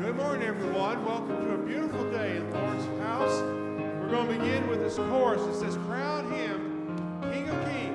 Good morning, everyone. Welcome to a beautiful day in Lord's house. We're going to begin with this chorus. It says, Crown him King of Kings,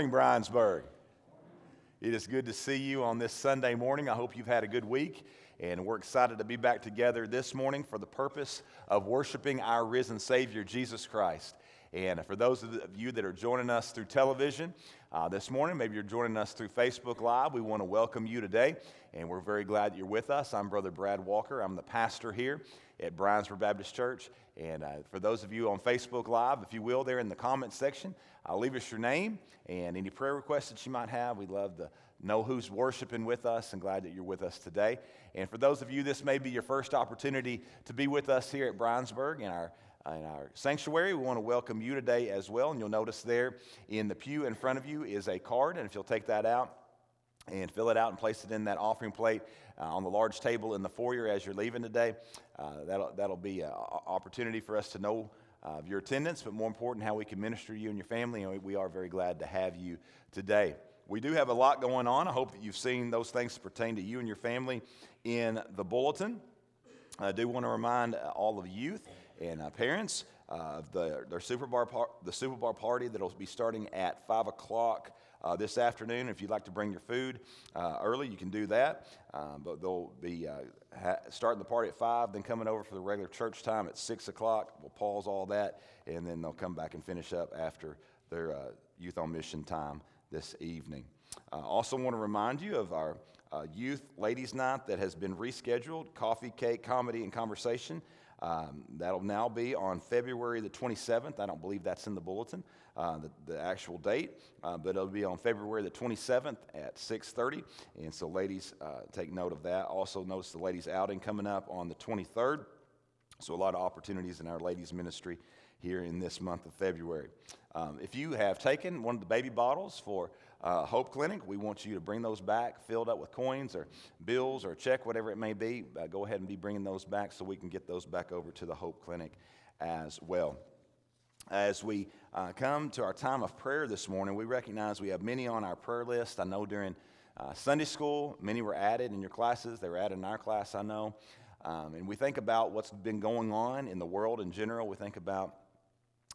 morning. It is good to see you on this Sunday morning. I hope you've had a good week, and we're excited to be back together this morning for the purpose of worshiping our risen Savior, Jesus Christ. And for those of you that are joining us through television uh, this morning, maybe you're joining us through Facebook Live, we want to welcome you today. And we're very glad that you're with us. I'm Brother Brad Walker. I'm the pastor here at Bryansburg Baptist Church. And uh, for those of you on Facebook Live, if you will, there in the comments section, uh, leave us your name and any prayer requests that you might have. We'd love to know who's worshiping with us and glad that you're with us today. And for those of you, this may be your first opportunity to be with us here at Bryansburg in our in our sanctuary. We want to welcome you today as well. And you'll notice there in the pew in front of you is a card. And if you'll take that out and fill it out and place it in that offering plate uh, on the large table in the foyer as you're leaving today, uh, that'll, that'll be an opportunity for us to know uh, your attendance, but more important, how we can minister to you and your family. And we are very glad to have you today. We do have a lot going on. I hope that you've seen those things that pertain to you and your family in the bulletin. I do want to remind all of youth and uh, parents of uh, the, their Super Bowl par- the Super Bowl party that'll be starting at 5 o'clock uh, this afternoon. If you'd like to bring your food uh, early, you can do that. Um, but they'll be uh, ha- starting the party at 5, then coming over for the regular church time at 6 o'clock. We'll pause all that, and then they'll come back and finish up after their uh, Youth on Mission time this evening. I also want to remind you of our youth ladies' night that has been rescheduled coffee, cake, comedy, and conversation. Um, that'll now be on February the 27th. I don't believe that's in the bulletin, uh, the, the, actual date, uh, but it'll be on February the 27th at 6:30. And so, ladies, uh, take note of that. Also, notice the ladies' outing coming up on the 23rd. So, a lot of opportunities in our ladies' ministry here in this month of February. Um, if you have taken one of the baby bottles for uh, Hope Clinic, we want you to bring those back filled up with coins or bills or check, whatever it may be. Uh, go ahead and be bringing those back so we can get those back over to the Hope Clinic as well. As we uh, come to our time of prayer this morning, we recognize we have many on our prayer list. I know during uh, Sunday school, many were added in your classes. They were added in our class, I know. Um, and we think about what's been going on in the world in general. We think about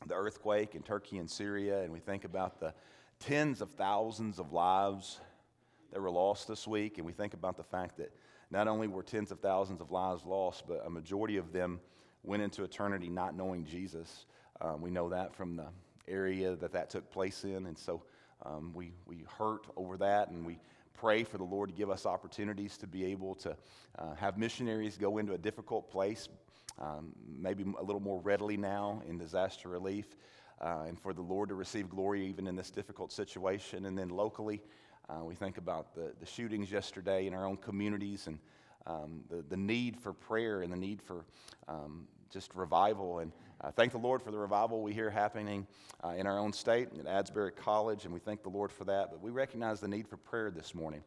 the earthquake in Turkey and Syria, and we think about the tens of thousands of lives that were lost this week, and we think about the fact that not only were tens of thousands of lives lost, but a majority of them went into eternity not knowing Jesus. Um, we know that from the area that that took place in, and so um, we, we hurt over that, and we pray for the Lord to give us opportunities to be able to uh, have missionaries go into a difficult place, um, maybe a little more readily now in disaster relief, uh, and for the Lord to receive glory even in this difficult situation. And then locally, uh, we think about the, the shootings yesterday in our own communities and um, the, the need for prayer and the need for um, just revival. And uh, thank the Lord for the revival we hear happening uh, in our own state at Asbury College, and we thank the Lord for that. But we recognize the need for prayer this morning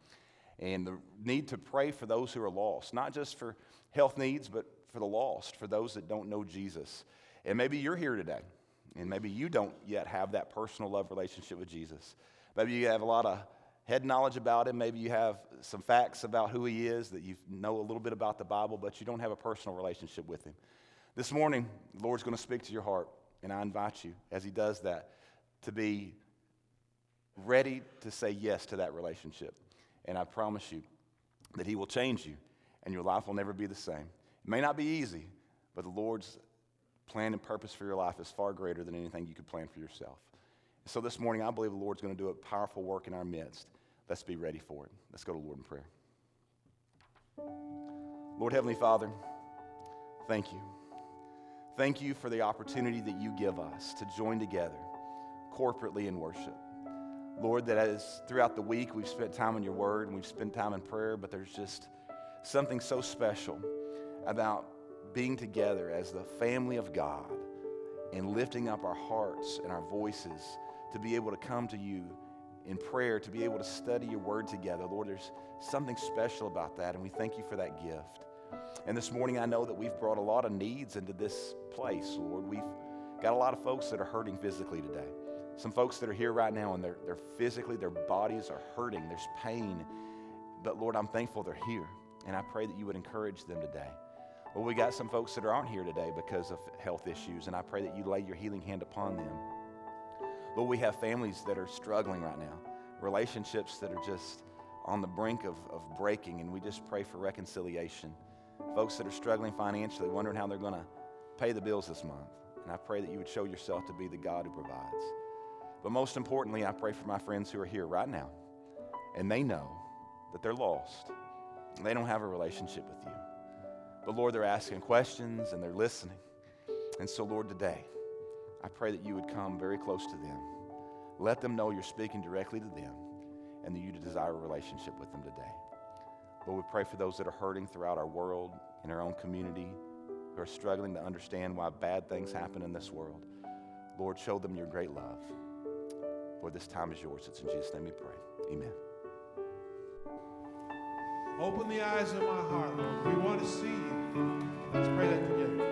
and the need to pray for those who are lost, not just for health needs, but for the lost, for those that don't know Jesus. And maybe you're here today, and maybe you don't yet have that personal love relationship with Jesus. Maybe you have a lot of head knowledge about him. Maybe you have some facts about who he is, that you know a little bit about the Bible, but you don't have a personal relationship with him. This morning, the Lord's going to speak to your heart, and I invite you, as he does that, to be ready to say yes to that relationship. And I promise you that he will change you, and your life will never be the same. It may not be easy, but the Lord's plan and purpose for your life is far greater than anything you could plan for yourself. So this morning, I believe the Lord's going to do a powerful work in our midst. Let's be ready for it. Let's go to the Lord in prayer. Lord Heavenly Father, thank you. Thank you for the opportunity that you give us to join together corporately in worship. Lord, that as throughout the week we've spent time in your word and we've spent time in prayer, but there's just something so special about being together as the family of God and lifting up our hearts and our voices to be able to come to you in prayer, to be able to study your word together. Lord, there's something special about that, and we thank you for that gift. And this morning, I know that we've brought a lot of needs into this place, Lord. We've got a lot of folks that are hurting physically today. Some folks that are here right now, and they're, they're physically, their bodies are hurting, there's pain. But Lord, I'm thankful they're here, and I pray that you would encourage them today. Well, we got some folks that aren't here today because of health issues, and I pray that you lay your healing hand upon them. Lord, we have families that are struggling right now, relationships that are just on the brink of, of breaking, and we just pray for reconciliation. Folks that are struggling financially, wondering how they're going to pay the bills this month, And I pray that you would show yourself to be the God who provides. But most importantly, I pray for my friends who are here right now and they know that they're lost. They don't have a relationship with you. But Lord, they're asking questions and they're listening. And so, Lord, today, I pray that you would come very close to them. Let them know you're speaking directly to them and that you desire a relationship with them today. Lord, we pray for those that are hurting throughout our world, in our own community, who are struggling to understand why bad things happen in this world. Lord, show them your great love. Lord, this time is yours. It's in Jesus' name we pray. Amen. Open the eyes of my heart. We want to see you. Let's pray that together.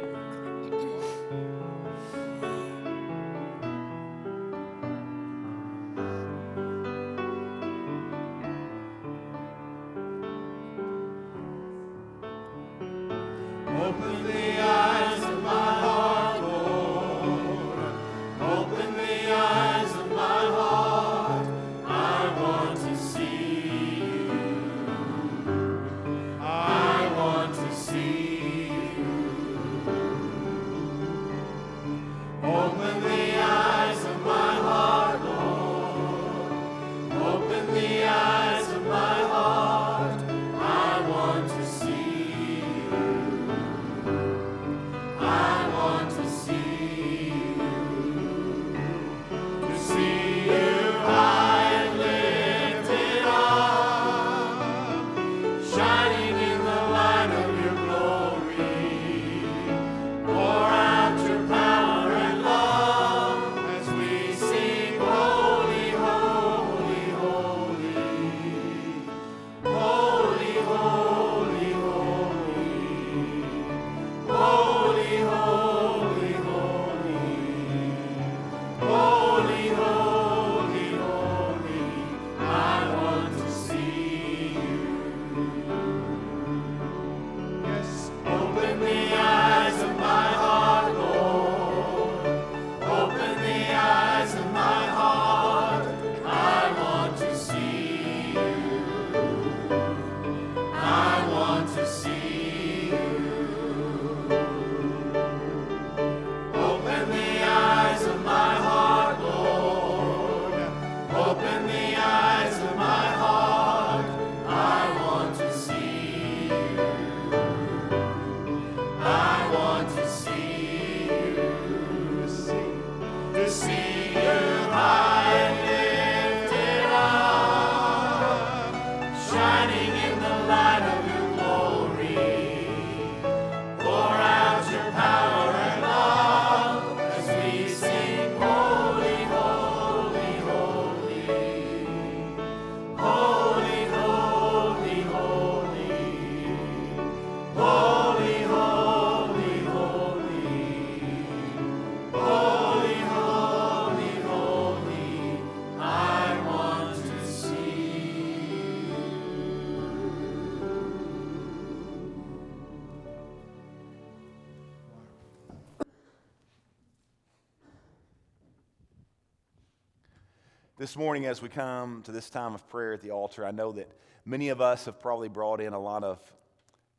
This morning, as we come to this time of prayer at the altar, I know that many of us have probably brought in a lot of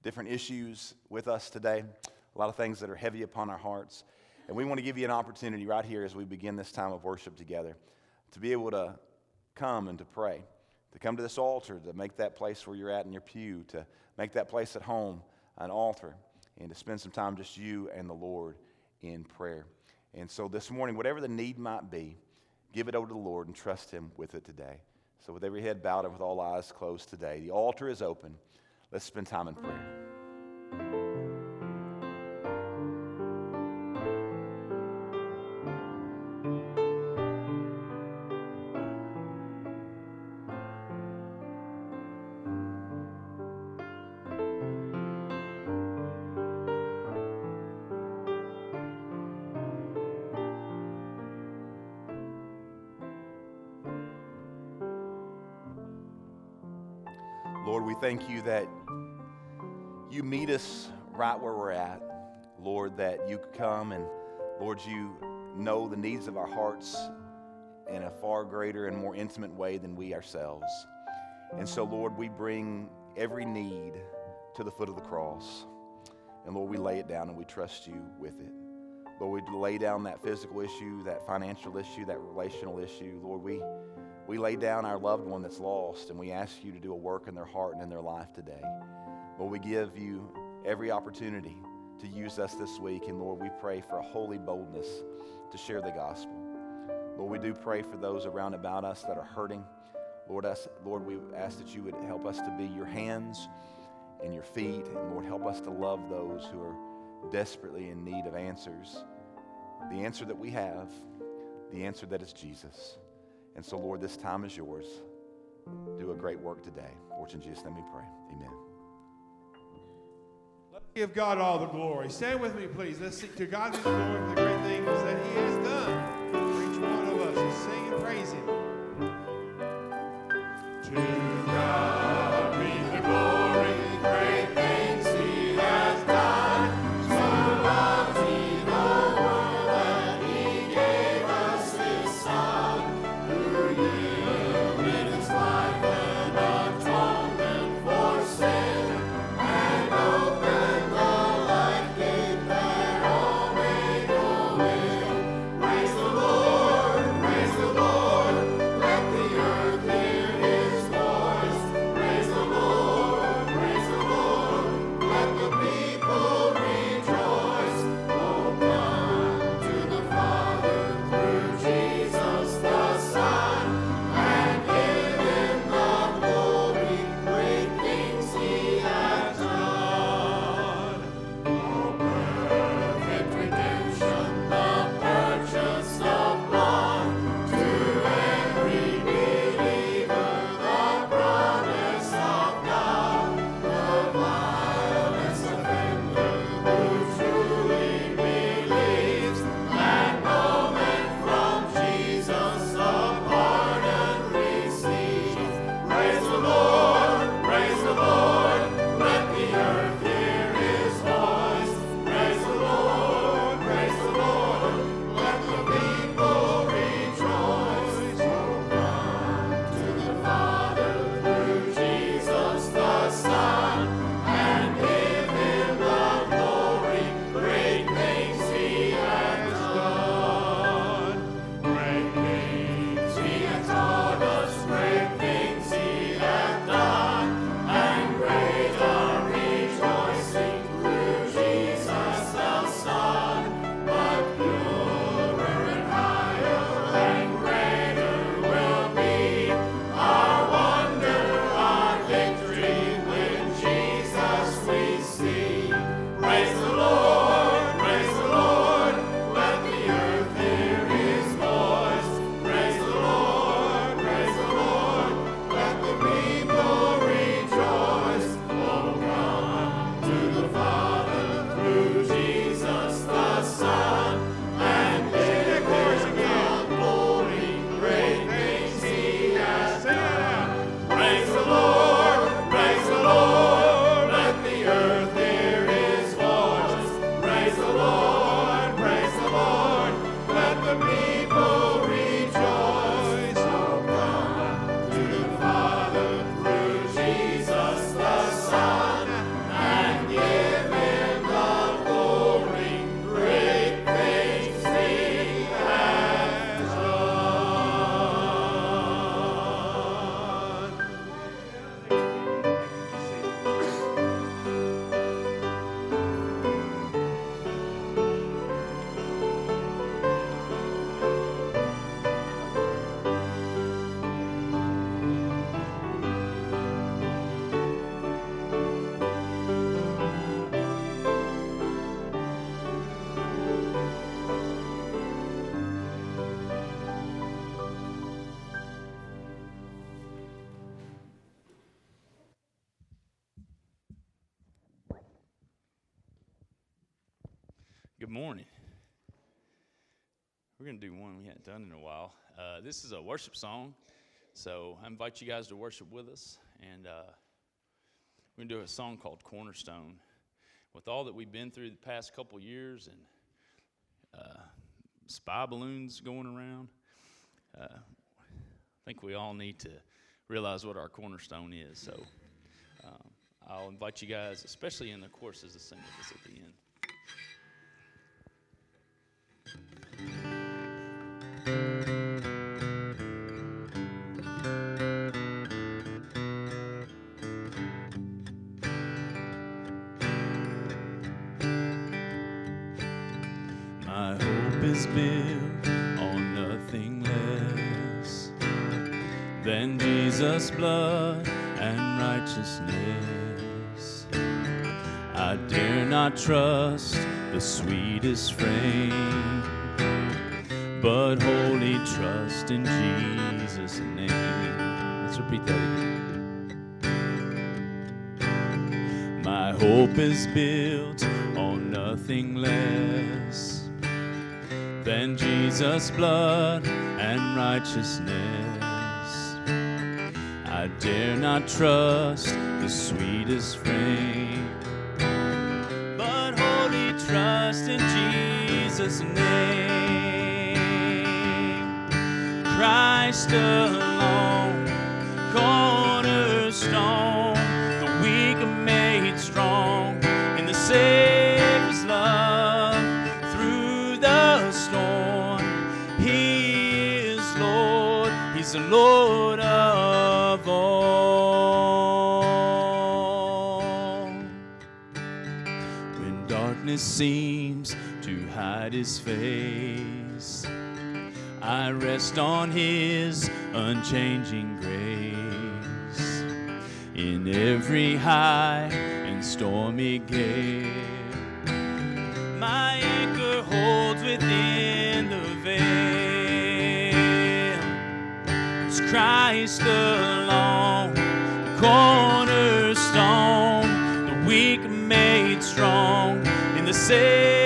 different issues with us today, a lot of things that are heavy upon our hearts. And we want to give you an opportunity right here as we begin this time of worship together to be able to come and to pray, to come to this altar, to make that place where you're at in your pew, to make that place at home an altar, and to spend some time just you and the Lord in prayer. And so this morning, whatever the need might be, Give it over to the Lord and trust Him with it today. So, with every head bowed and with all eyes closed today, the altar is open. Let's spend time in prayer. That you meet us right where we're at. Lord, that you come and, Lord, you know the needs of our hearts in a far greater and more intimate way than we ourselves. And so, Lord, we bring every need to the foot of the cross. And Lord, we lay it down and we trust you with it. Lord, we lay down that physical issue, that financial issue, that relational issue. Lord, we, we lay down our loved one that's lost and we ask you to do a work in their heart and in their life today. Lord, we give you every opportunity to use us this week. And Lord, we pray for a holy boldness to share the gospel. Lord, we do pray for those around about us that are hurting. Lord, us, Lord, we ask that you would help us to be your hands and your feet. And Lord, help us to love those who are desperately in need of answers. The answer that we have, the answer that is Jesus. And so, Lord, this time is yours. Do a great work today. For in Jesus' name we pray. Amen. Let's give God all the glory. Stand with me, please. Let's sing to God the glory for the great things that He has done for each one of us. Let's sing and praise Him. To Good morning. We're going to do one we hadn't done in a while. Uh, this is a worship song, so I invite you guys to worship with us. And uh, we're going to do a song called Cornerstone. With all that we've been through the past couple years and uh, spy balloons going around, uh, I think we all need to realize what our cornerstone is. So um, I'll invite you guys, especially in the courses, to sing with us at the end. Not trust the sweetest frame, but wholly trust in Jesus' name. Let's repeat that again. My hope is built on nothing less than Jesus' blood and righteousness. I dare not trust the sweetest frame, trust in Jesus' name. Christ alone, His face, I rest on His unchanging grace. In every high and stormy gale, my anchor holds within the veil. It's Christ alone, cornerstone, the weak made strong in the Savior's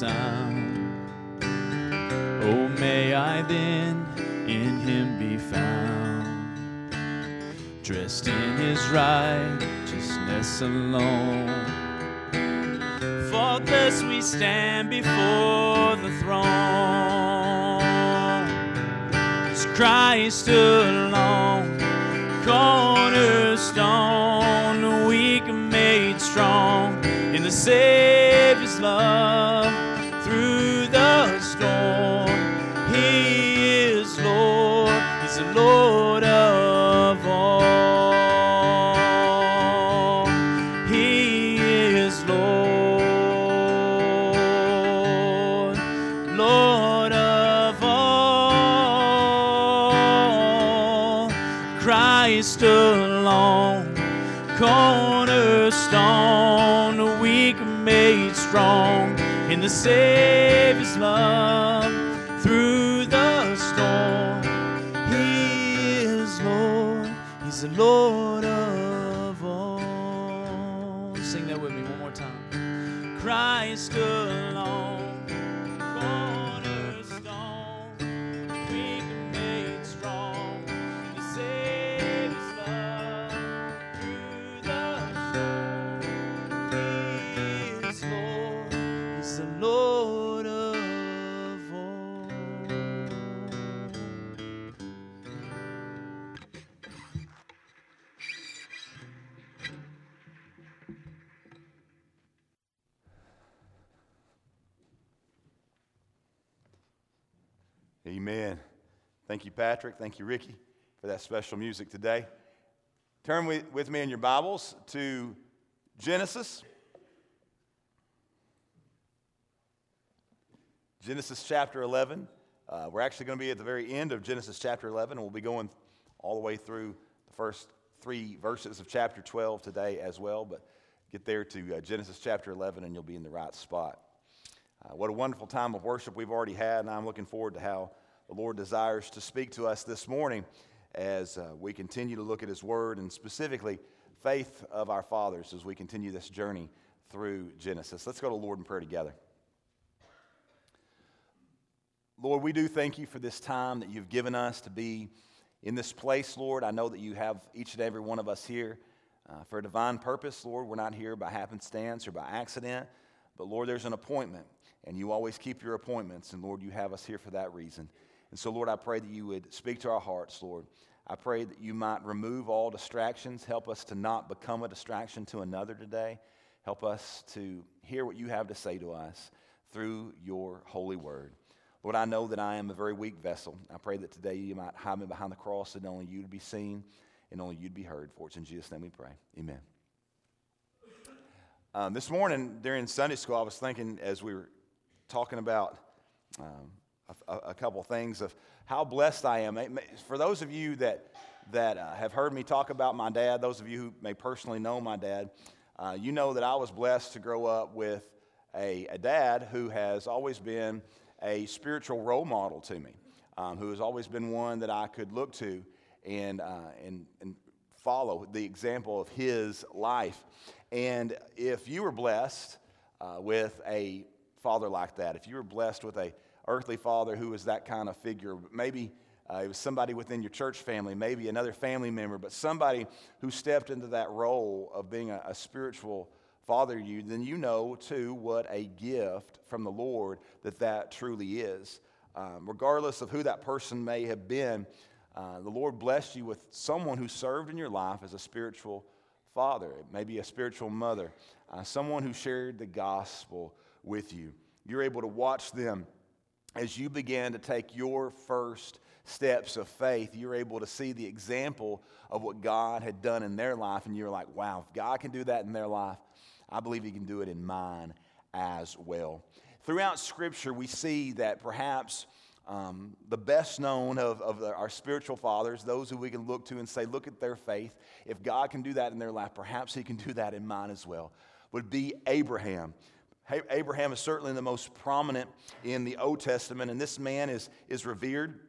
sound, oh, may I then in Him be found, dressed in His righteousness alone. Faultless we stand before the throne. It's Christ alone, cornerstone, weak made strong in the Savior's love the Savior's love Thank you, Patrick. Thank you, Ricky, for that special music today. Turn with, me in your Bibles to Genesis. Genesis chapter 11. Uh, we're actually going to be at the very end of Genesis chapter 11, and we'll be going all the way through the first three verses of chapter 12 today as well. But get there to uh, Genesis chapter 11, and you'll be in the right spot. Uh, what a wonderful time of worship we've already had, and I'm looking forward to how the Lord desires to speak to us this morning as uh, we continue to look at His Word and specifically faith of our fathers as we continue this journey through Genesis. Let's go to Lord in prayer together. Lord, we do thank you for this time that you've given us to be in this place, Lord. I know that you have each and every one of us here uh, for a divine purpose, Lord. We're not here by happenstance or by accident, but Lord, there's an appointment, and you always keep your appointments, and Lord, you have us here for that reason. And so, Lord, I pray that you would speak to our hearts, Lord. I pray that you might remove all distractions. Help us to not become a distraction to another today. Help us to hear what you have to say to us through your holy word. Lord, I know that I am a very weak vessel. I pray that today you might hide me behind the cross and only you to be seen and only you to be heard. For it's in Jesus' name we pray. Amen. Um, this morning during Sunday school, I was thinking as we were talking about um, a, a, couple things of how blessed I am. For those of you that, that uh, have heard me talk about my dad, those of you who may personally know my dad, uh, you know that I was blessed to grow up with a, a dad who has always been a spiritual role model to me, um, who has always been one that I could look to and, uh, and, and follow the example of his life. And if you were blessed uh, with a father like that, if you were blessed with a earthly father who was that kind of figure, maybe uh, it was somebody within your church family, maybe another family member, but somebody who stepped into that role of being a, a spiritual father you, then you know too what a gift from the Lord that that truly is. Um, regardless of who that person may have been, uh, the Lord blessed you with someone who served in your life as a spiritual father, maybe a spiritual mother, uh, someone who shared the gospel with you. You're able to watch them as you began to take your first steps of faith, you're able to see the example of what God had done in their life, and you're like, wow, if God can do that in their life, I believe He can do it in mine as well. Throughout Scripture, we see that perhaps um, the best known of, of our spiritual fathers, those who we can look to and say, look at their faith. If God can do that in their life, perhaps He can do that in mine as well, would be Abraham. Abraham is certainly the most prominent in the Old Testament, and this man is, is revered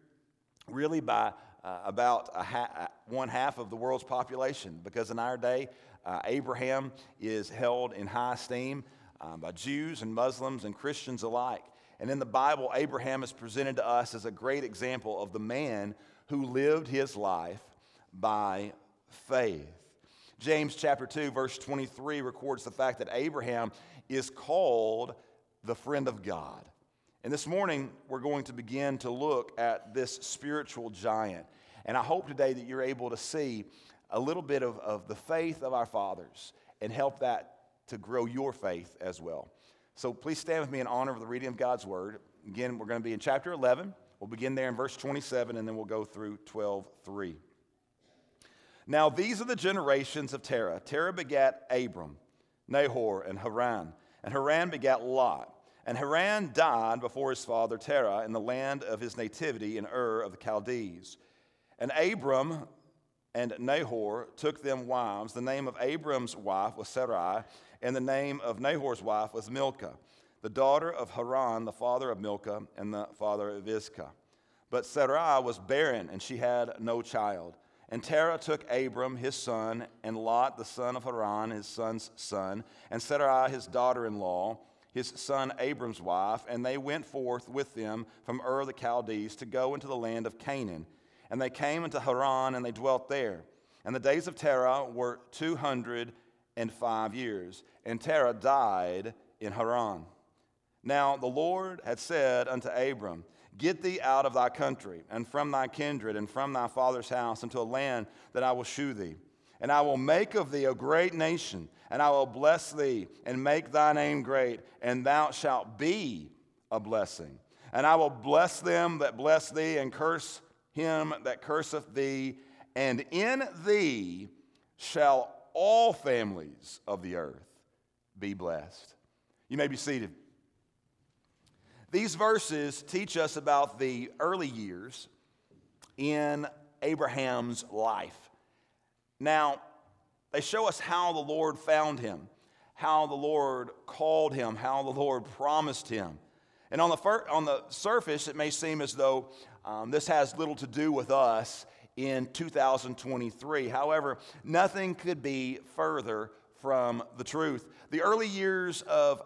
really by uh, about ha- uh, one half of the world's population because in our day, uh, Abraham is held in high esteem um, by Jews and Muslims and Christians alike. And in the Bible, Abraham is presented to us as a great example of the man who lived his life by faith. James chapter 2, verse 23 records the fact that Abraham is called the friend of God. And this morning, we're going to begin to look at this spiritual giant. And I hope today that you're able to see a little bit of, of the faith of our fathers and help that to grow your faith as well. So please stand with me in honor of the reading of God's word. Again, we're going to be in chapter 11. We'll begin there in verse 27 and then we'll go through 12 3. Now, these are the generations of Terah. Terah begat Abram, Nahor, and Haran. And Haran begat Lot. And Haran died before his father Terah in the land of his nativity in Ur of the Chaldees. And Abram and Nahor took them wives. The name of Abram's wife was Sarai, and the name of Nahor's wife was Milcah, the daughter of Haran, the father of Milcah, and the father of Iscah. But Sarai was barren, and she had no child. And Terah took Abram, his son, and Lot, the son of Haran, his son's son, and Sarai, his daughter in law, his son Abram's wife, and they went forth with them from Ur the Chaldees to go into the land of Canaan and they came into Haran and they dwelt there. And the days of Terah were 205 years. And Terah died in Haran. Now the Lord had said unto Abram, Get thee out of thy country, and from thy kindred, and from thy father's house, into a land that I will shew thee. And I will make of thee a great nation, and I will bless thee, and make thy name great, and thou shalt be a blessing. And I will bless them that bless thee, and curse him that curseth thee, and in thee shall all families of the earth be blessed. You may be seated. These verses teach us about the early years in Abraham's life. Now, they show us how the Lord found him, how the Lord called him, how the Lord promised him. And on the, fir- on the surface, it may seem as though um, this has little to do with us in 2023. However, nothing could be further from the truth. The early years of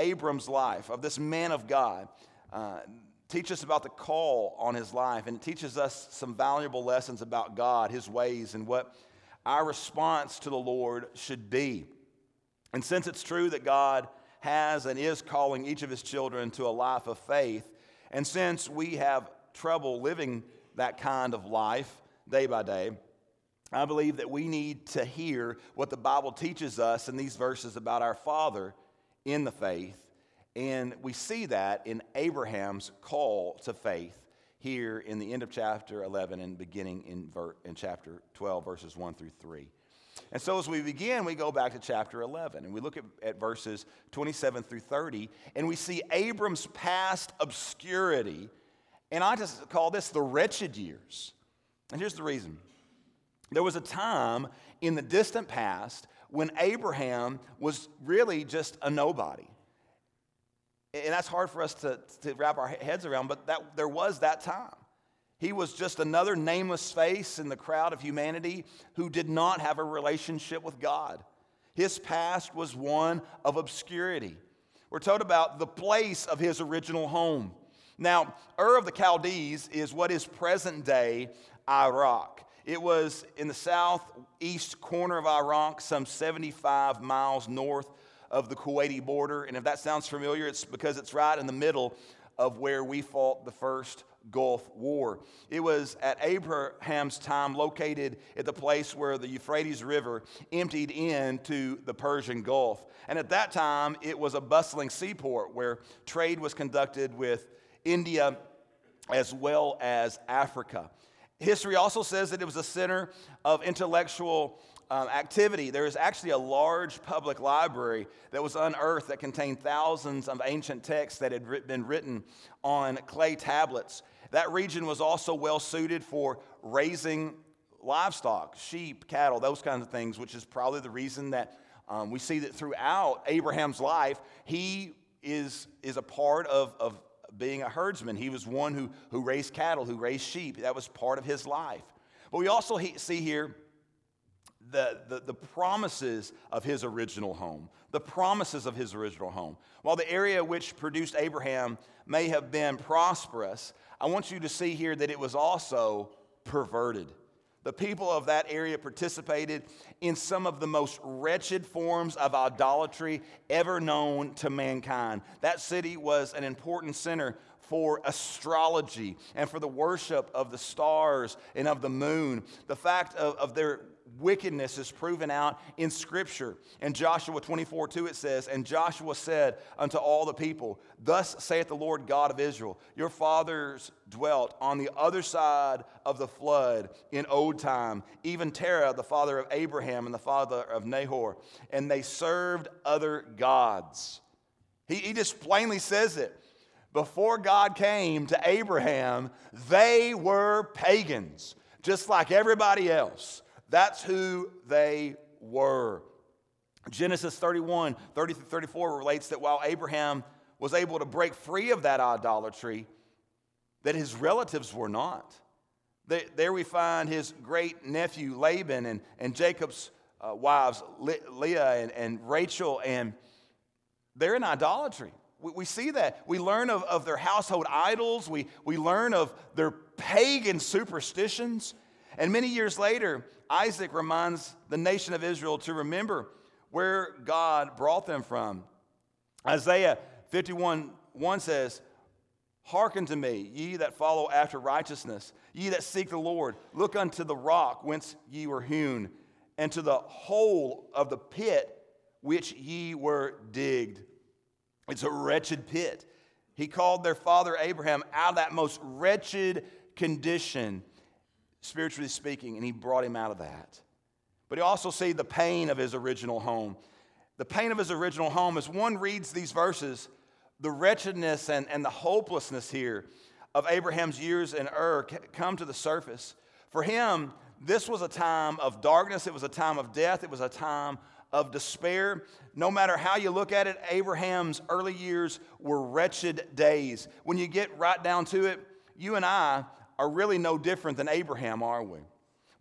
Abram's life, of this man of God, uh, teach us about the call on his life, and it teaches us some valuable lessons about God, his ways, and what our response to the Lord should be. And since it's true that God has and is calling each of his children to a life of faith, and since we have trouble living that kind of life day by day, I believe that we need to hear what the Bible teaches us in these verses about our Father in the faith. And we see that in Abraham's call to faith here in the end of chapter 11 and beginning in, ver- in chapter 12, verses 1 through 3. And so as we begin, we go back to chapter 11 and we look at, at verses 27 through 30, and we see Abram's past obscurity. And I just call this the wretched years. And here's the reason there was a time in the distant past when Abraham was really just a nobody. And that's hard for us to, to wrap our heads around, but that, there was that time. He was just another nameless face in the crowd of humanity who did not have a relationship with God. His past was one of obscurity. We're told about the place of his original home. Now, Ur of the Chaldees is what is present day Iraq. It was in the southeast corner of Iraq, some 75 miles north of the Kuwaiti border. And if that sounds familiar, it's because it's right in the middle of where we fought the first Gulf War. It was at Abraham's time located at the place where the Euphrates River emptied into the Persian Gulf. And at that time, it was a bustling seaport where trade was conducted with India as well as Africa. History also says that it was a center of intellectual um, activity. There is actually a large public library that was unearthed that contained thousands of ancient texts that had been written on clay tablets. That region was also well suited for raising livestock, sheep, cattle, those kinds of things, which is probably the reason that um, we see that throughout Abraham's life, he is, is a part of, of being a herdsman. He was one who, who raised cattle, who raised sheep. That was part of his life. But we also he, see here the, the, the, promises of his original home. The promises of his original home. While the area which produced Abraham may have been prosperous, I want you to see here that it was also perverted. The people of that area participated in some of the most wretched forms of idolatry ever known to mankind. That city was an important center for astrology and for the worship of the stars and of the moon. The fact of, of their wickedness is proven out in Scripture. In Joshua 24 2, it says, And Joshua said unto all the people, Thus saith the Lord God of Israel, Your fathers dwelt on the other side of the flood in old time, even Terah, the father of Abraham and the father of Nahor, and they served other gods. He, he just plainly says it. Before God came to Abraham, they were pagans, just like everybody else. That's who they were. Genesis 31, 30 through 34 relates that while Abraham was able to break free of that idolatry, that his relatives were not. there we find his great nephew Laban and, and Jacob's uh, wives, Leah and, and Rachel, and they're in idolatry. We, we see that. We learn of, of their household idols, we, we learn of their pagan superstitions. And many years later, Isaiah reminds the nation of Israel to remember where God brought them from. Isaiah 51 1 says, Hearken to me, ye that follow after righteousness, ye that seek the Lord. Look unto the rock whence ye were hewn, and to the hole of the pit which ye were digged. It's a wretched pit. He called their father Abraham out of that most wretched condition spiritually speaking, and he brought him out of that. But he also see the pain of his original home. The pain of his original home, as one reads these verses, the wretchedness and, and the hopelessness here of Abraham's years in Ur come to the surface. For him, this was a time of darkness, it was a time of death, it was a time of despair. No matter how you look at it, Abraham's early years were wretched days. When you get right down to it, you and I are really no different than Abraham, are we?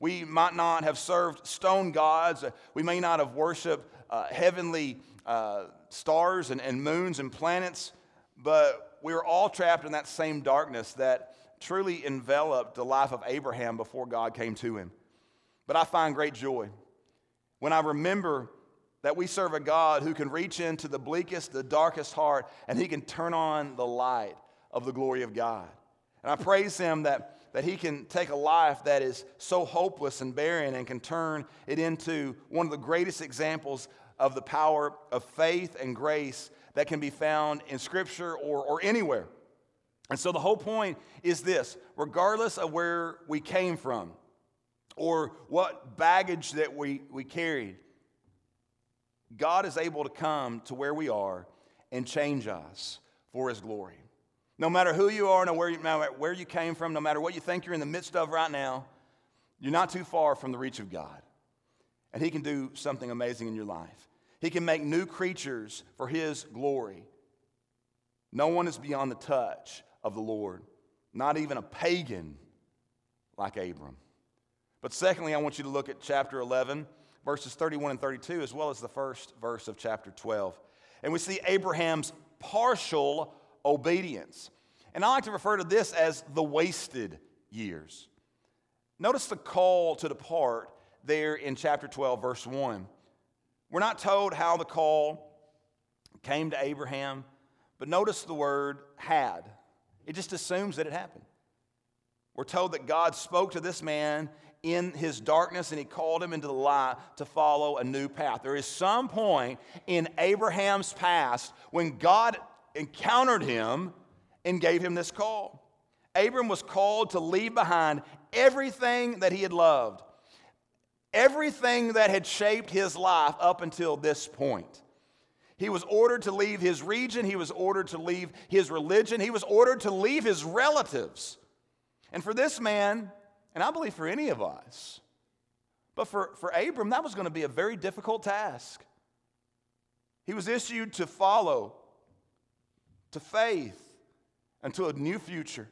We might not have served stone gods. We may not have worshiped uh, heavenly uh, stars and, and moons and planets, but we were all trapped in that same darkness that truly enveloped the life of Abraham before God came to him. But I find great joy when I remember that we serve a God who can reach into the bleakest, the darkest heart, and he can turn on the light of the glory of God. And I praise him that, that he can take a life that is so hopeless and barren and can turn it into one of the greatest examples of the power of faith and grace that can be found in Scripture or, or anywhere. And so the whole point is this regardless of where we came from or what baggage that we, we carried, God is able to come to where we are and change us for His glory. No matter who you are, no, matter where you came from, no matter what you think you're in the midst of right now, you're not too far from the reach of God. And He can do something amazing in your life. He can make new creatures for His glory. No one is beyond the touch of the Lord, not even a pagan like Abram. But secondly, I want you to look at chapter 11, verses 31 and 32, as well as the first verse of chapter 12. And we see Abraham's partial obedience. And I like to refer to this as the wasted years. Notice the call to depart there in chapter 12, verse 1. We're not told how the call came to Abraham, but notice the word had. It just assumes that it happened. We're told that God spoke to this man in his darkness and he called him into the light to follow a new path. There is some point in Abraham's past when God encountered him and gave him this call. Abram was called to leave behind everything that he had loved, everything that had shaped his life up until this point. He was ordered to leave his region, he was ordered to leave his religion, he was ordered to leave his relatives. And for this man, and I believe for any of us, but for, for Abram, that was going to be a very difficult task. He was issued to follow, to faith, and to a new future.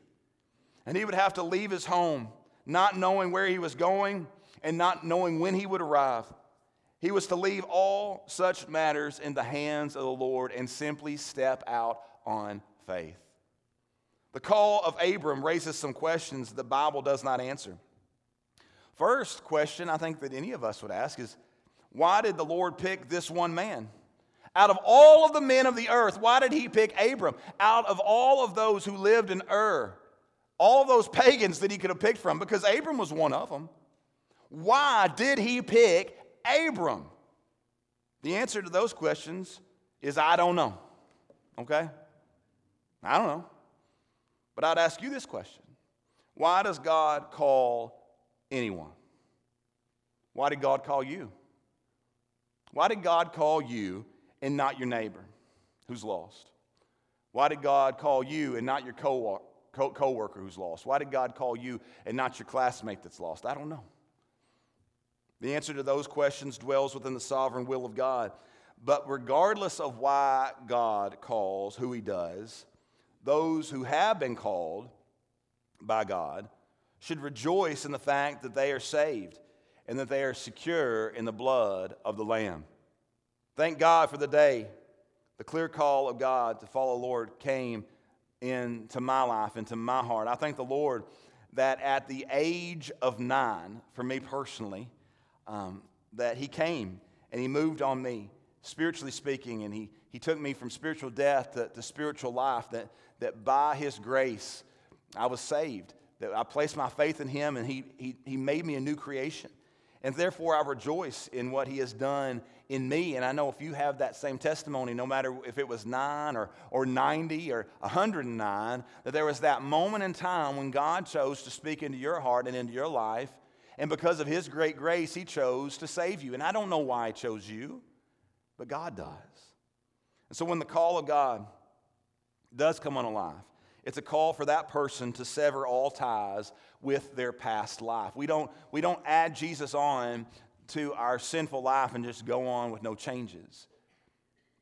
And he would have to leave his home, not knowing where he was going and not knowing when he would arrive. He was to leave all such matters in the hands of the Lord and simply step out on faith. The call of Abram raises some questions the Bible does not answer. First question I think that any of us would ask is why did the Lord pick this one man? Out of all of the men of the earth, why did he pick Abram? Out of all of those who lived in Ur, all those pagans that he could have picked from, because Abram was one of them. Why did he pick Abram? The answer to those questions is I don't know. Okay? I don't know. But I'd ask you this question Why does God call anyone? Why did God call you? Why did God call you and not your neighbor who's lost? Why did God call you and not your co worker who's lost? Why did God call you and not your classmate that's lost? I don't know. The answer to those questions dwells within the sovereign will of God. But regardless of why God calls who he does, those who have been called by God should rejoice in the fact that they are saved and that they are secure in the blood of the Lamb. Thank God for the day the clear call of God to follow the Lord came into my life, into my heart. I thank the Lord that at the age of nine, for me personally, um, that He came and He moved on me, spiritually speaking, and He, he took me from spiritual death to, to spiritual life, that, that by His grace I was saved, that I placed my faith in Him and He, he, he made me a new creation. And therefore, I rejoice in what He has done in me. And I know if you have that same testimony, no matter if it was nine or, or 90 or 109, that there was that moment in time when God chose to speak into your heart and into your life and because of his great grace, he chose to save you. And I don't know why he chose you, but God does. And so when the call of God does come on a life, it's a call for that person to sever all ties with their past life. We don't, we don't add Jesus on to our sinful life and just go on with no changes.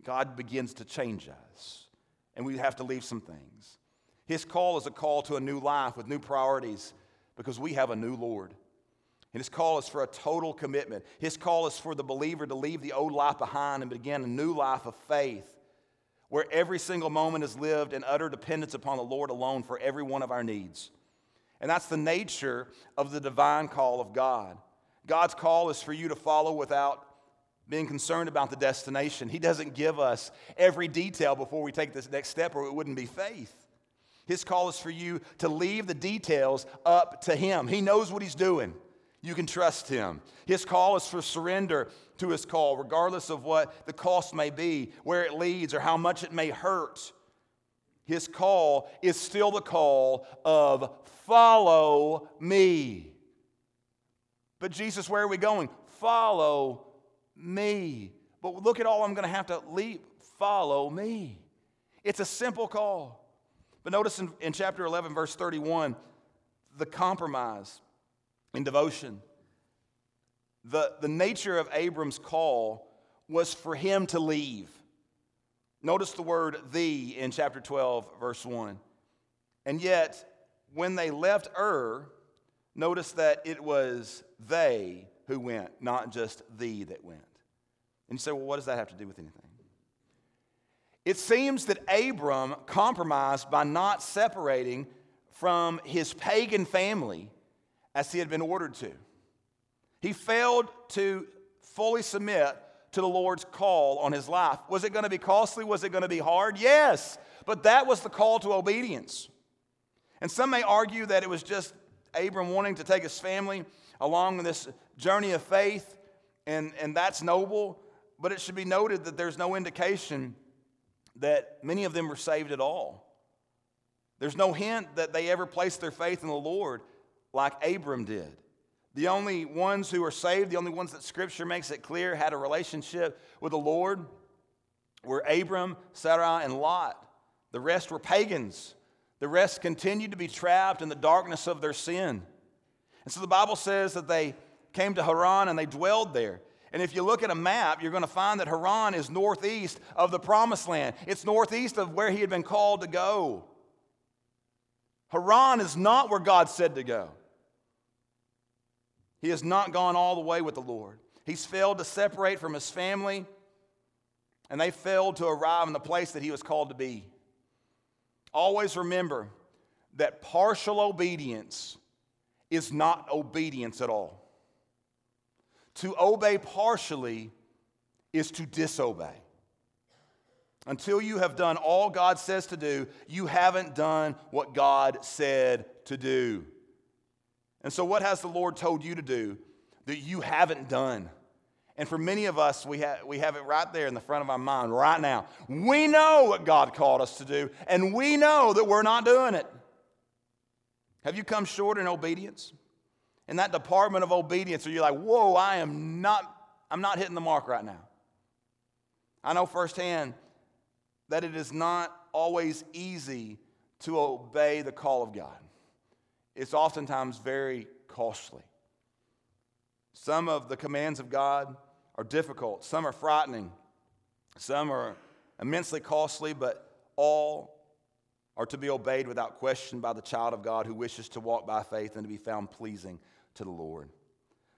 God begins to change us, and we have to leave some things. His call is a call to a new life with new priorities because we have a new Lord. And his call is for a total commitment. His call is for the believer to leave the old life behind and begin a new life of faith where every single moment is lived in utter dependence upon the Lord alone for every one of our needs. And that's the nature of the divine call of God. God's call is for you to follow without being concerned about the destination. He doesn't give us every detail before we take this next step, or it wouldn't be faith. His call is for you to leave the details up to Him. He knows what He's doing. You can trust Him. His call is for surrender to His call, regardless of what the cost may be, where it leads, or how much it may hurt. His call is still the call of follow me. But Jesus, where are we going? Follow me. But look at all I'm going to have to leap. Follow me. It's a simple call. But notice in, in chapter 11, verse 31, the compromise in devotion. The, thee nature of Abram's call was for him to leave. Notice the word "the" in chapter 12, verse 1. And yet, when they left Ur, notice that it was they who went, not just thee that went. And you say, well, what does that have to do with anything? It seems that Abram compromised by not separating from his pagan family as he had been ordered to. He failed to fully submit to the Lord's call on his life. Was it going to be costly? Was it going to be hard? Yes, but that was the call to obedience. And some may argue that it was just Abram wanting to take his family along this journey of faith, and, and that's noble, but it should be noted that there's no indication that many of them were saved at all. There's no hint that they ever placed their faith in the Lord like Abram did. The only ones who were saved, the only ones that Scripture makes it clear had a relationship with the Lord were Abram, Sarah, and Lot. The rest were pagans. The rest continued to be trapped in the darkness of their sin. And so the Bible says that they came to Haran and they dwelled there. And if you look at a map, you're going to find that Haran is northeast of the promised land. It's northeast of where he had been called to go. Haran is not where God said to go. He has not gone all the way with the Lord. He's failed to separate from his family, and they failed to arrive in the place that he was called to be. Always remember that partial obedience is not obedience at all. To obey partially is to disobey. Until you have done all God says to do, you haven't done what God said to do. And so, what has the Lord told you to do that you haven't done? And for many of us, we have, we have it right there in the front of our mind right now. We know what God called us to do, and we know that we're not doing it. Have you come short in obedience? In that department of obedience, are you like, whoa, I am not, I'm not hitting the mark right now? I know firsthand that it is not always easy to obey the call of God. It's oftentimes very costly. Some of the commands of God are difficult, some are frightening, some are immensely costly, but all are to be obeyed without question by the child of God who wishes to walk by faith and to be found pleasing to the Lord.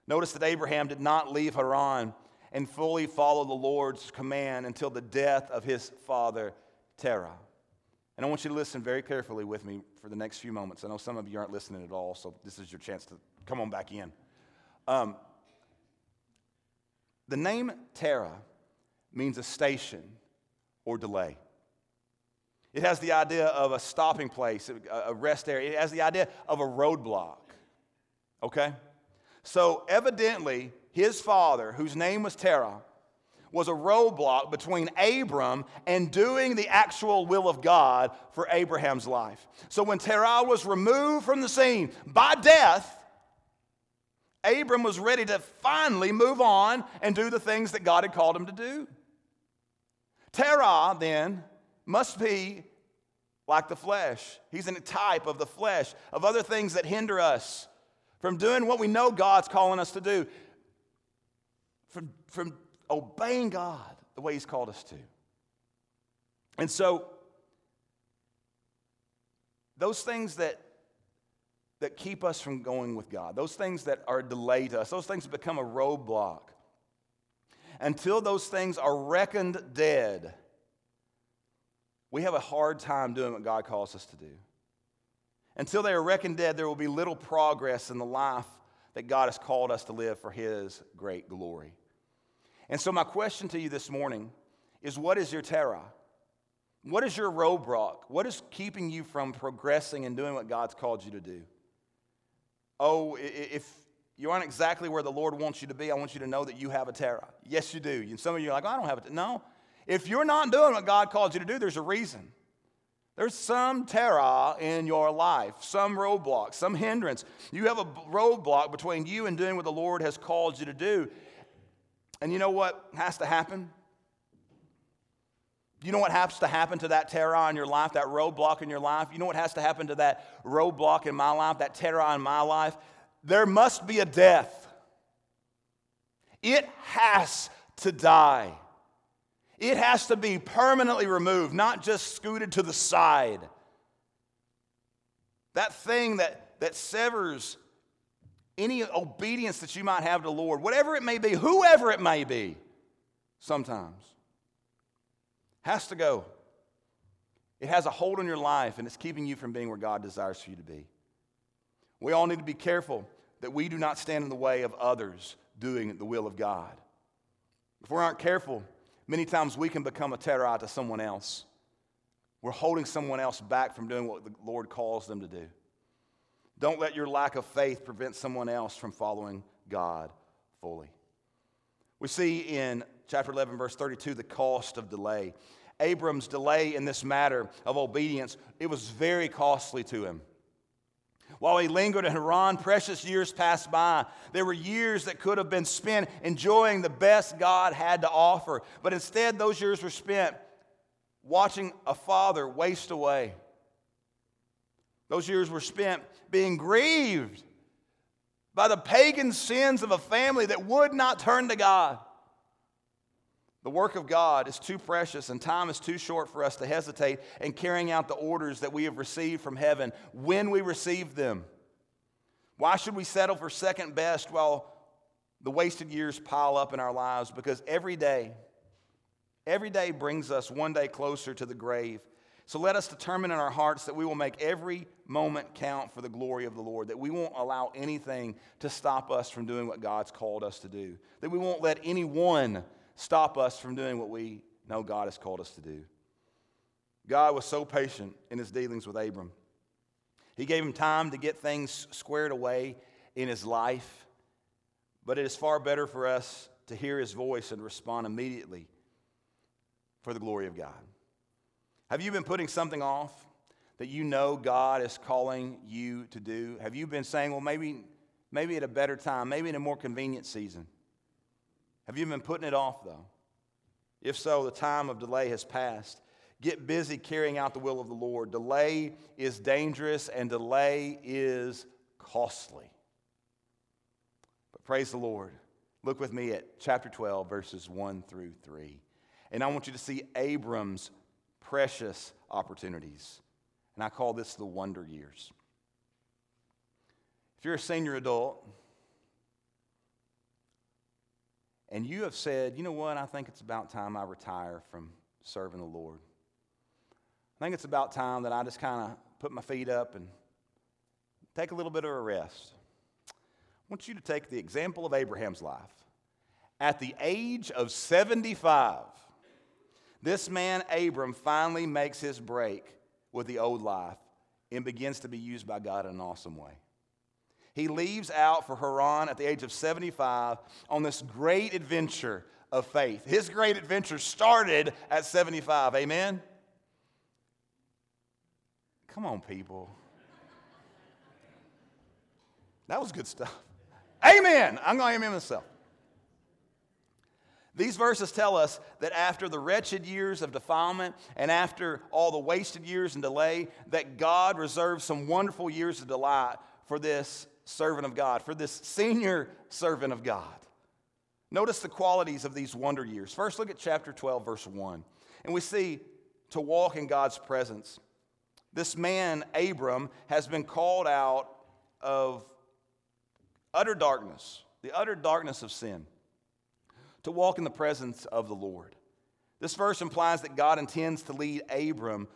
Notice that Abraham did not leave Haran and fully follow the Lord's command until the death of his father Terah. And I want you to listen very carefully with me for the next few moments. I know some of you aren't listening at all, so this is your chance to come on back in. Um, the name Terah means a station or delay. It has the idea of a stopping place, a rest area. It has the idea of a roadblock. Okay? So, evidently, his father, whose name was Terah, was a roadblock between Abram and doing the actual will of God for Abraham's life. So, when Terah was removed from the scene by death, Abram was ready to finally move on and do the things that God had called him to do. Terah, then, must be like the flesh. He's in a type of the flesh, of other things that hinder us from doing what we know God's calling us to do, from, from obeying God the way He's called us to. And so, those things that, that keep us from going with God, those things that are delay to us, those things become a roadblock. Until those things are reckoned dead, we have a hard time doing what God calls us to do. Until they are reckoned dead, there will be little progress in the life that God has called us to live for His great glory. And so, my question to you this morning is what is your terror? What is your roadblock? What is keeping you from progressing and doing what God's called you to do? Oh, if you aren't exactly where the Lord wants you to be, I want you to know that you have a terror. Yes, you do. And some of you are like, I don't have a terror. No. If you're not doing what God called you to do, there's a reason. There's some terror in your life, some roadblock, some hindrance. You have a roadblock between you and doing what the Lord has called you to do. And you know what has to happen? You know what has to happen to that terror in your life, that roadblock in your life? You know what has to happen to that roadblock in my life, that terror in my life? There must be a death. It has to die. It has to be permanently removed, not just scooted to the side. That thing that, that severs any obedience that you might have to the Lord, whatever it may be, whoever it may be, sometimes, has to go. It has a hold on your life and it's keeping you from being where God desires for you to be. We all need to be careful that we do not stand in the way of others doing the will of God. If we aren't careful, many times we can become a terror to someone else. We're holding someone else back from doing what the Lord calls them to do. Don't let your lack of faith prevent someone else from following God fully. We see in chapter 11, verse 32, the cost of delay. Abram's delay in this matter of obedience, it was very costly to him. While he lingered in Haran, precious years passed by. There were years that could have been spent enjoying the best God had to offer, but instead, those years were spent watching a father waste away. Those years were spent being grieved by the pagan sins of a family that would not turn to God. The work of God is too precious and time is too short for us to hesitate in carrying out the orders that we have received from heaven when we receive them. Why should we settle for second best while the wasted years pile up in our lives? Because every day, every day brings us one day closer to the grave. So let us determine in our hearts that we will make every moment count for the glory of the Lord, that we won't allow anything to stop us from doing what God's called us to do, that we won't let anyone stop us from doing what we know God has called us to do. God was so patient in his dealings with Abram. He gave him time to get things squared away in his life, but it is far better for us to hear his voice and respond immediately for the glory of God. Have you been putting something off that you know God is calling you to do? Have you been saying, well, maybe, maybe at a better time, maybe in a more convenient season? Have you been putting it off, though? If so, the time of delay has passed. Get busy carrying out the will of the Lord. Delay is dangerous and delay is costly. But praise the Lord. Look with me at chapter 12, verses 1 through 3. And I want you to see Abram's precious opportunities. And I call this the wonder years. If you're a senior adult and you have said, you know what, I think it's about time I retire from serving the Lord. I think it's about time that I just kind of put my feet up and take a little bit of a rest. I want you to take the example of Abraham's life. At the age of 75, this man, Abram, finally makes his break with the old life and begins to be used by God in an awesome way. He leaves out for Haran at the age of 75 on this great adventure of faith. His great adventure started at 75. Amen? Come on, people. That was good stuff. Amen. I'm going to amen myself. These verses tell us that after the wretched years of defilement and after all the wasted years and delay, that God reserves some wonderful years of delight for this servant of God, for this senior servant of God. Notice the qualities of these wonder years. First, look at chapter 12, verse 1. And we see to walk in God's presence. This man, Abram, has been called out of utter darkness, the utter darkness of sin to walk in the presence of the Lord. This verse implies that God intends to lead Abram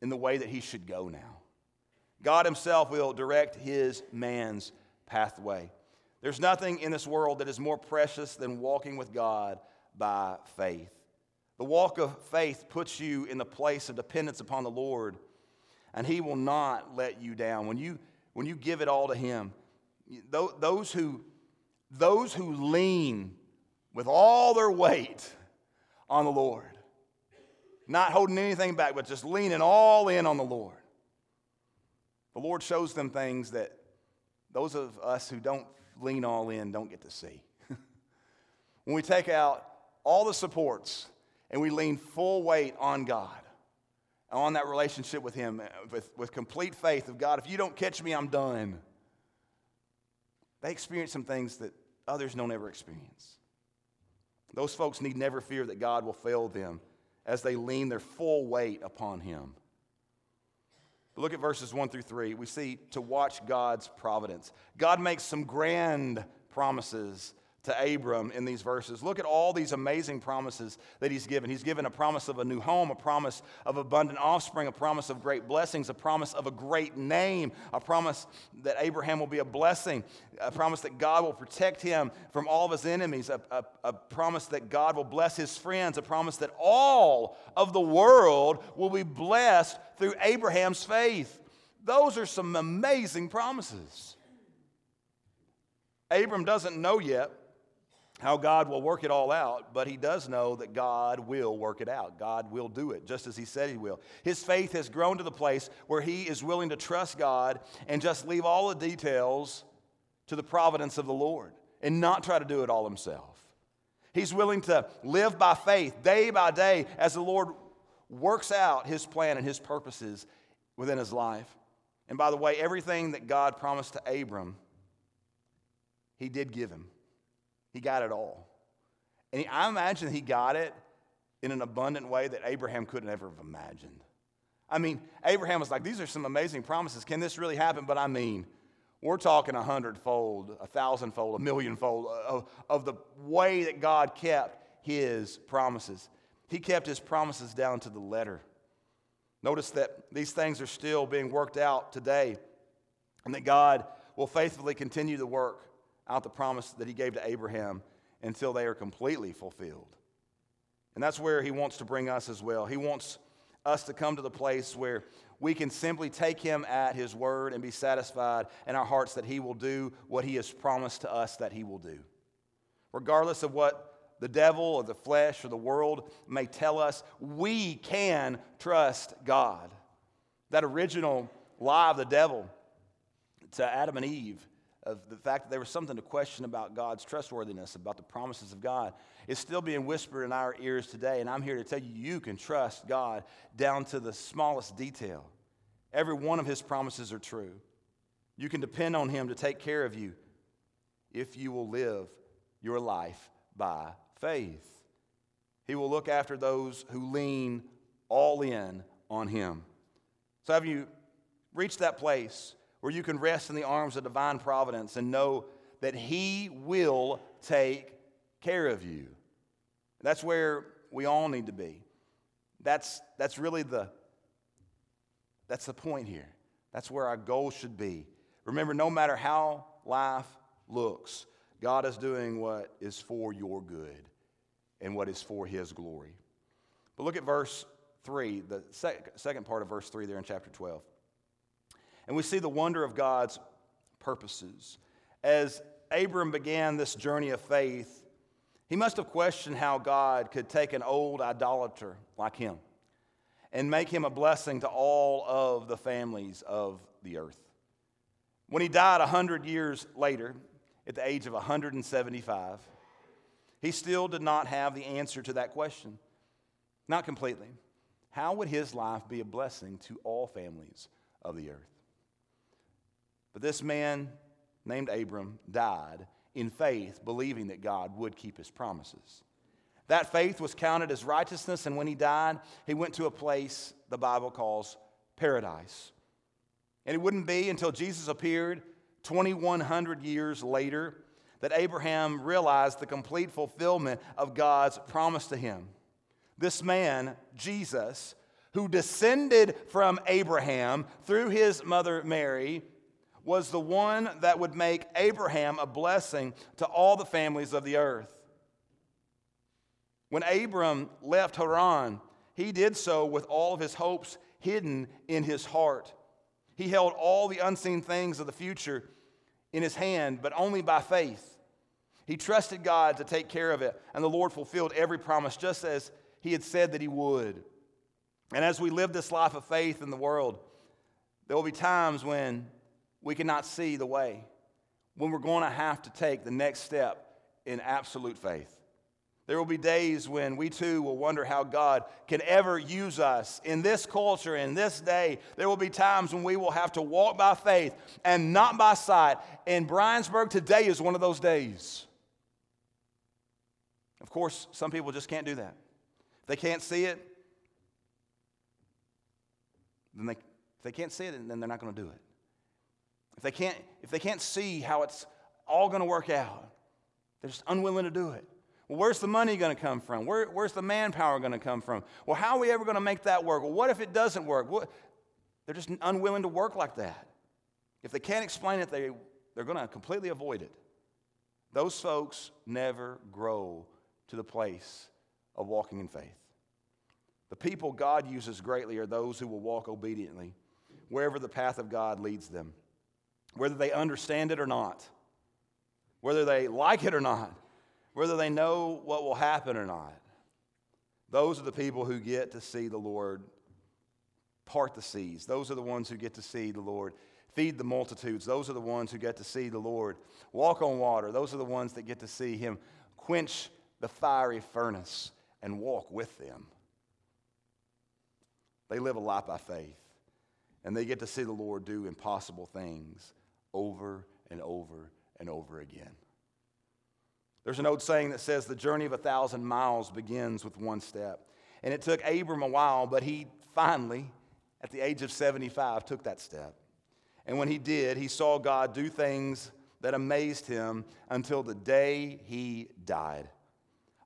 in the way that he should go now. God himself will direct his man's pathway. There's nothing in this world that is more precious than walking with God by faith. The walk of faith puts you in the place of dependence upon the Lord, and He will not let you down. When you, when you give it all to Him, those who, those who lean with all their weight on the Lord, not holding anything back, but just leaning all in on the Lord, the Lord shows them things that those of us who don't lean all in don't get to see. when we take out all the supports and we lean full weight on God, on that relationship with Him, with, with complete faith of God, if you don't catch me, I'm done. They experience some things that others don't ever experience. Those folks need never fear that God will fail them as they lean their full weight upon Him. But look at verses 1 through 3. We see to watch God's providence. God makes some grand promises to Abram in these verses. Look at all these amazing promises that he's given. He's given a promise of a new home, a promise of abundant offspring, a promise of great blessings, a promise of a great name, a promise that Abraham will be a blessing, a promise that God will protect him from all of his enemies, a, a, a promise that God will bless his friends, a promise that all of the world will be blessed through Abraham's faith. Those are some amazing promises. Abram doesn't know yet how God will work it all out, but he does know that God will work it out. God will do it, just as he said he will. His faith has grown to the place where he is willing to trust God and just leave all the details to the providence of the Lord and not try to do it all himself. He's willing to live by faith day by day as the Lord works out his plan and his purposes within his life. And by the way, everything that God promised to Abram, he did give him. He got it all. And he, I imagine he got it in an abundant way that Abraham couldn't ever have imagined. I mean, Abraham was like, These are some amazing promises. Can this really happen? But I mean, we're talking a hundredfold, a thousandfold, a millionfold uh, of, of the way that God kept his promises. He kept his promises down to the letter. Notice that these things are still being worked out today, and that God will faithfully continue the work out the promise that he gave to Abraham until they are completely fulfilled. And that's where he wants to bring us as well. He wants us to come to the place where we can simply take him at his word and be satisfied in our hearts that he will do what he has promised to us that he will do. Regardless of what the devil or the flesh or the world may tell us, we can trust God. That original lie of the devil to Adam and Eve of the fact that there was something to question about God's trustworthiness, about the promises of God, is still being whispered in our ears today. And I'm here to tell you, you can trust God down to the smallest detail. Every one of His promises are true. You can depend on Him to take care of you if you will live your life by faith. He will look after those who lean all in on Him. So, have you reached that place where you can rest in the arms of divine providence and know that He will take care of you. That's where we all need to be. That's, that's really the, that's the point here. That's where our goal should be. Remember, no matter how life looks, God is doing what is for your good and what is for His glory. But look at verse 3, the sec- second part of verse 3 there in chapter 12. And we see the wonder of God's purposes. As Abram began this journey of faith, he must have questioned how God could take an old idolater like him and make him a blessing to all of the families of the earth. When he died 100 years later, at the age of 175, he still did not have the answer to that question. Not completely. How would his life be a blessing to all families of the earth? But this man named Abram died in faith, believing that God would keep his promises. That faith was counted as righteousness, and when he died, he went to a place the Bible calls paradise. And it wouldn't be until Jesus appeared 2,100 years later that Abraham realized the complete fulfillment of God's promise to him. This man, Jesus, who descended from Abraham through his mother Mary, was the one that would make Abraham a blessing to all the families of the earth. When Abram left Haran, he did so with all of his hopes hidden in his heart. He held all the unseen things of the future in his hand, but only by faith. He trusted God to take care of it, and the Lord fulfilled every promise just as he had said that he would. And as we live this life of faith in the world, there will be times when we cannot see the way, when we're going to have to take the next step in absolute faith. There will be days when we too will wonder how God can ever use us in this culture, in this day. There will be times when we will have to walk by faith and not by sight. And Bryansburg today is one of those days. Of course, some people just can't do that. If they can't see it, then they, if they can't see it, then they're not going to do it. If they can't, if they can't see how it's all going to work out, they're just unwilling to do it. Well, where's the money going to come from? Where, where's the manpower going to come from? Well, how are we ever going to make that work? Well, what if it doesn't work? What? They're just unwilling to work like that. If they can't explain it, they, they're going to completely avoid it. Those folks never grow to the place of walking in faith. The people God uses greatly are those who will walk obediently wherever the path of God leads them, whether they understand it or not, whether they like it or not whether they know what will happen or not. Those are the people who get to see the Lord part the seas. Those are the ones who get to see the Lord feed the multitudes. Those are the ones who get to see the Lord walk on water. Those are the ones that get to see Him quench the fiery furnace and walk with them. They live a life by faith, and they get to see the Lord do impossible things over and over and over again. There's an old saying that says the journey of a thousand miles begins with one step. And it took Abram a while, but he finally, at the age of 75, took that step. And when he did, he saw God do things that amazed him until the day he died.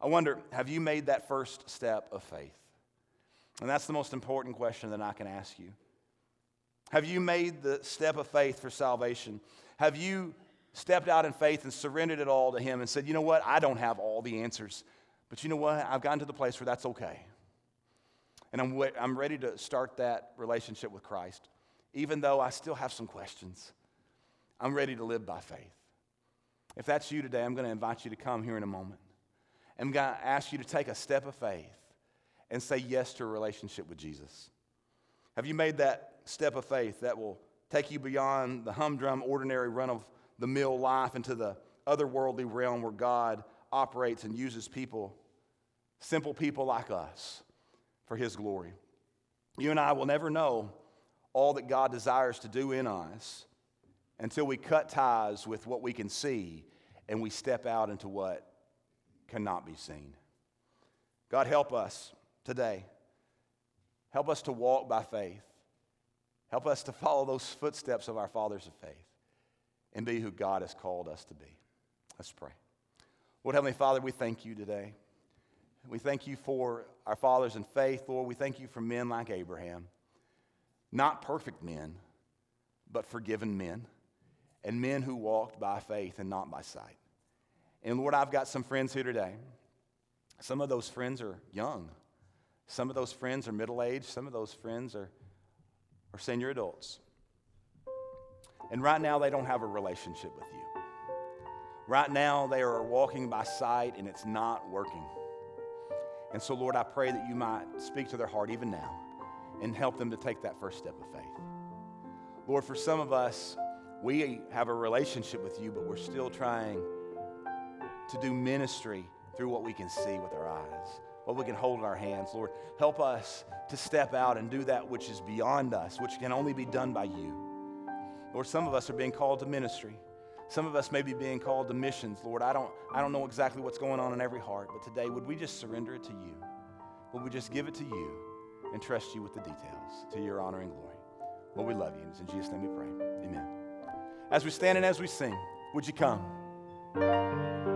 I wonder, have you made that first step of faith? And that's the most important question that I can ask you. Have you made the step of faith for salvation? Have you stepped out in faith and surrendered it all to Him and said, you know what, I don't have all the answers, but you know what, I've gotten to the place where that's okay. And I'm, I'm ready to start that relationship with Christ, even though I still have some questions. I'm ready to live by faith. If that's you today, I'm going to invite you to come here in a moment. I'm going to ask you to take a step of faith and say yes to a relationship with Jesus. Have you made that step of faith that will take you beyond the humdrum, ordinary run of the mill life into the otherworldly realm where God operates and uses people, simple people like us, for His glory. You and I will never know all that God desires to do in us until we cut ties with what we can see and we step out into what cannot be seen. God, help us today. Help us to walk by faith. Help us to follow those footsteps of our fathers of faith and be who God has called us to be. Let's pray. Lord Heavenly Father, we thank you today. We thank you for our fathers in faith, Lord. We thank you for men like Abraham. Not perfect men, but forgiven men, and men who walked by faith and not by sight. And Lord, I've got some friends here today. Some of those friends are young, some of those friends are middle aged, some of those friends are, are senior adults. And right now, they don't have a relationship with you. Right now, they are walking by sight and it's not working. And so, Lord, I pray that you might speak to their heart even now and help them to take that first step of faith. Lord, for some of us, we have a relationship with you, but we're still trying to do ministry through what we can see with our eyes, what we can hold in our hands. Lord, help us to step out and do that which is beyond us, which can only be done by you. Lord, some of us are being called to ministry. Some of us may be being called to missions. Lord, I don't, I don't know exactly what's going on in every heart, but today, would we just surrender it to you? Would we just give it to you and trust you with the details to your honor and glory? Lord, we love you. And it's in Jesus' name we pray. Amen. As we stand and as we sing, would you come?